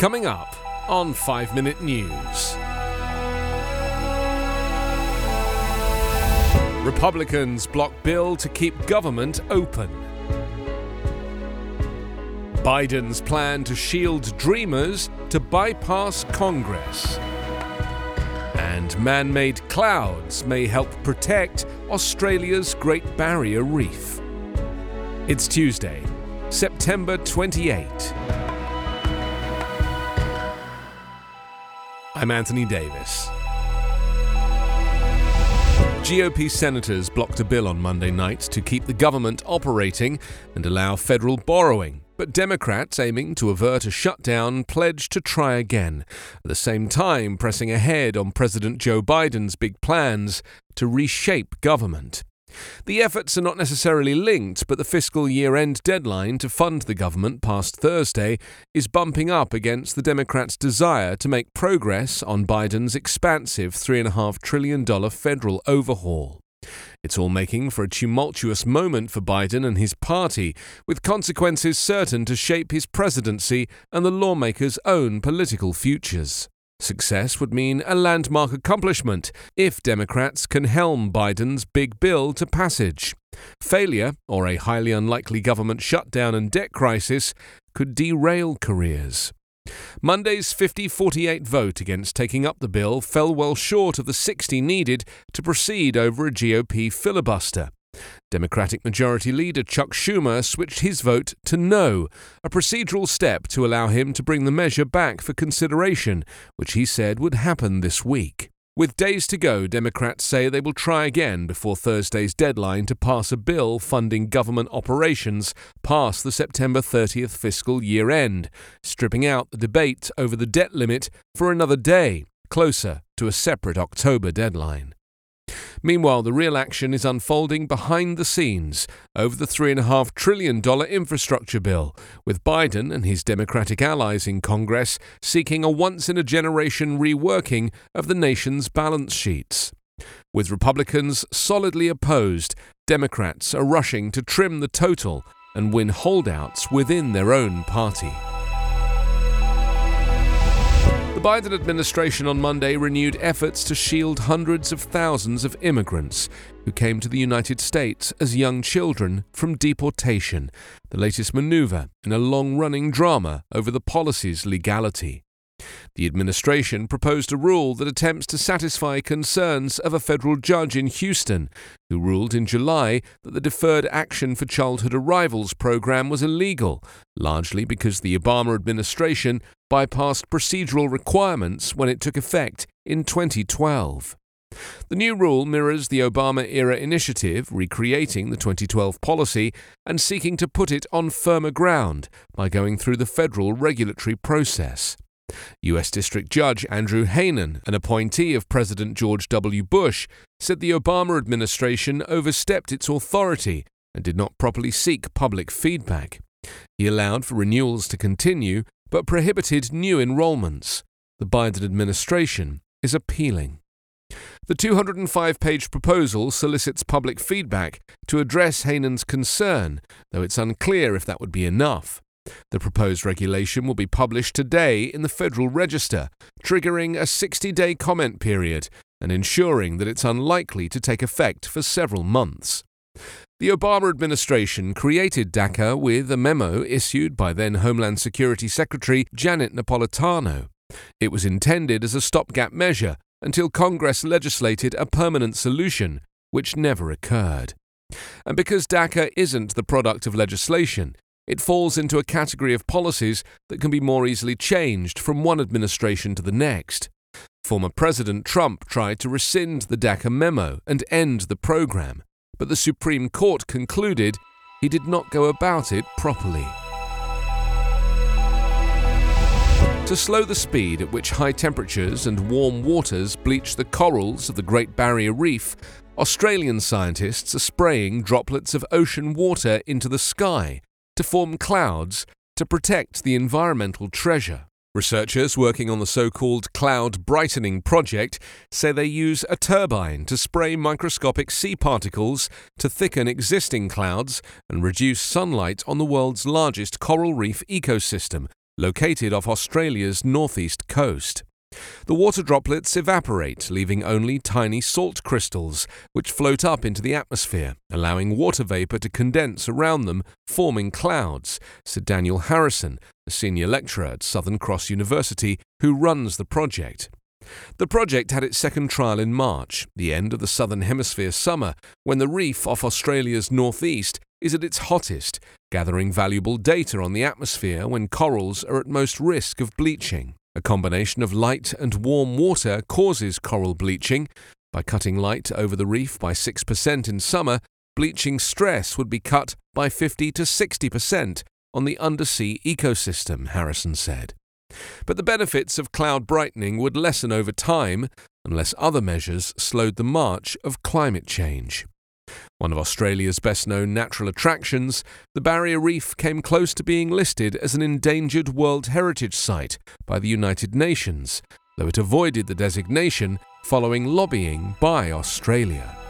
Coming up on 5 Minute News. Republicans block bill to keep government open. Biden's plan to shield dreamers to bypass Congress. And man made clouds may help protect Australia's Great Barrier Reef. It's Tuesday, September 28. I'm Anthony Davis. GOP senators blocked a bill on Monday night to keep the government operating and allow federal borrowing. But Democrats aiming to avert a shutdown pledged to try again, at the same time pressing ahead on President Joe Biden's big plans to reshape government. The efforts are not necessarily linked, but the fiscal year end deadline to fund the government past Thursday is bumping up against the Democrats' desire to make progress on Biden's expansive $3.5 trillion federal overhaul. It's all making for a tumultuous moment for Biden and his party, with consequences certain to shape his presidency and the lawmakers' own political futures. Success would mean a landmark accomplishment if Democrats can helm Biden's big bill to passage. Failure, or a highly unlikely government shutdown and debt crisis, could derail careers. Monday's 50 48 vote against taking up the bill fell well short of the 60 needed to proceed over a GOP filibuster. Democratic Majority Leader Chuck Schumer switched his vote to no, a procedural step to allow him to bring the measure back for consideration, which he said would happen this week. With days to go, Democrats say they will try again before Thursday's deadline to pass a bill funding government operations past the September 30th fiscal year end, stripping out the debate over the debt limit for another day, closer to a separate October deadline. Meanwhile, the real action is unfolding behind the scenes over the $3.5 trillion infrastructure bill, with Biden and his Democratic allies in Congress seeking a once in a generation reworking of the nation's balance sheets. With Republicans solidly opposed, Democrats are rushing to trim the total and win holdouts within their own party. The Biden administration on Monday renewed efforts to shield hundreds of thousands of immigrants who came to the United States as young children from deportation, the latest maneuver in a long running drama over the policy's legality. The administration proposed a rule that attempts to satisfy concerns of a federal judge in Houston, who ruled in July that the Deferred Action for Childhood Arrivals program was illegal, largely because the Obama administration bypassed procedural requirements when it took effect in 2012. The new rule mirrors the Obama era initiative recreating the 2012 policy and seeking to put it on firmer ground by going through the federal regulatory process. U.S. District Judge Andrew Hanen, an appointee of President George W. Bush, said the Obama administration overstepped its authority and did not properly seek public feedback. He allowed for renewals to continue but prohibited new enrollments. The Biden administration is appealing. The 205 page proposal solicits public feedback to address Hanen's concern, though it's unclear if that would be enough. The proposed regulation will be published today in the Federal Register, triggering a 60 day comment period and ensuring that it's unlikely to take effect for several months. The Obama administration created DACA with a memo issued by then Homeland Security Secretary Janet Napolitano. It was intended as a stopgap measure until Congress legislated a permanent solution, which never occurred. And because DACA isn't the product of legislation, it falls into a category of policies that can be more easily changed from one administration to the next. Former President Trump tried to rescind the DACA memo and end the program but the Supreme Court concluded he did not go about it properly. To slow the speed at which high temperatures and warm waters bleach the corals of the Great Barrier Reef, Australian scientists are spraying droplets of ocean water into the sky to form clouds to protect the environmental treasure. Researchers working on the so called Cloud Brightening Project say they use a turbine to spray microscopic sea particles to thicken existing clouds and reduce sunlight on the world's largest coral reef ecosystem, located off Australia's northeast coast. The water droplets evaporate, leaving only tiny salt crystals, which float up into the atmosphere, allowing water vapour to condense around them, forming clouds, said Daniel Harrison, a senior lecturer at Southern Cross University who runs the project. The project had its second trial in March, the end of the Southern Hemisphere summer, when the reef off Australia's northeast is at its hottest, gathering valuable data on the atmosphere when corals are at most risk of bleaching. A combination of light and warm water causes coral bleaching. By cutting light over the reef by 6% in summer, bleaching stress would be cut by 50 to 60% on the undersea ecosystem, Harrison said. But the benefits of cloud brightening would lessen over time unless other measures slowed the march of climate change. One of Australia's best known natural attractions, the Barrier Reef came close to being listed as an endangered World Heritage Site by the United Nations, though it avoided the designation following lobbying by Australia.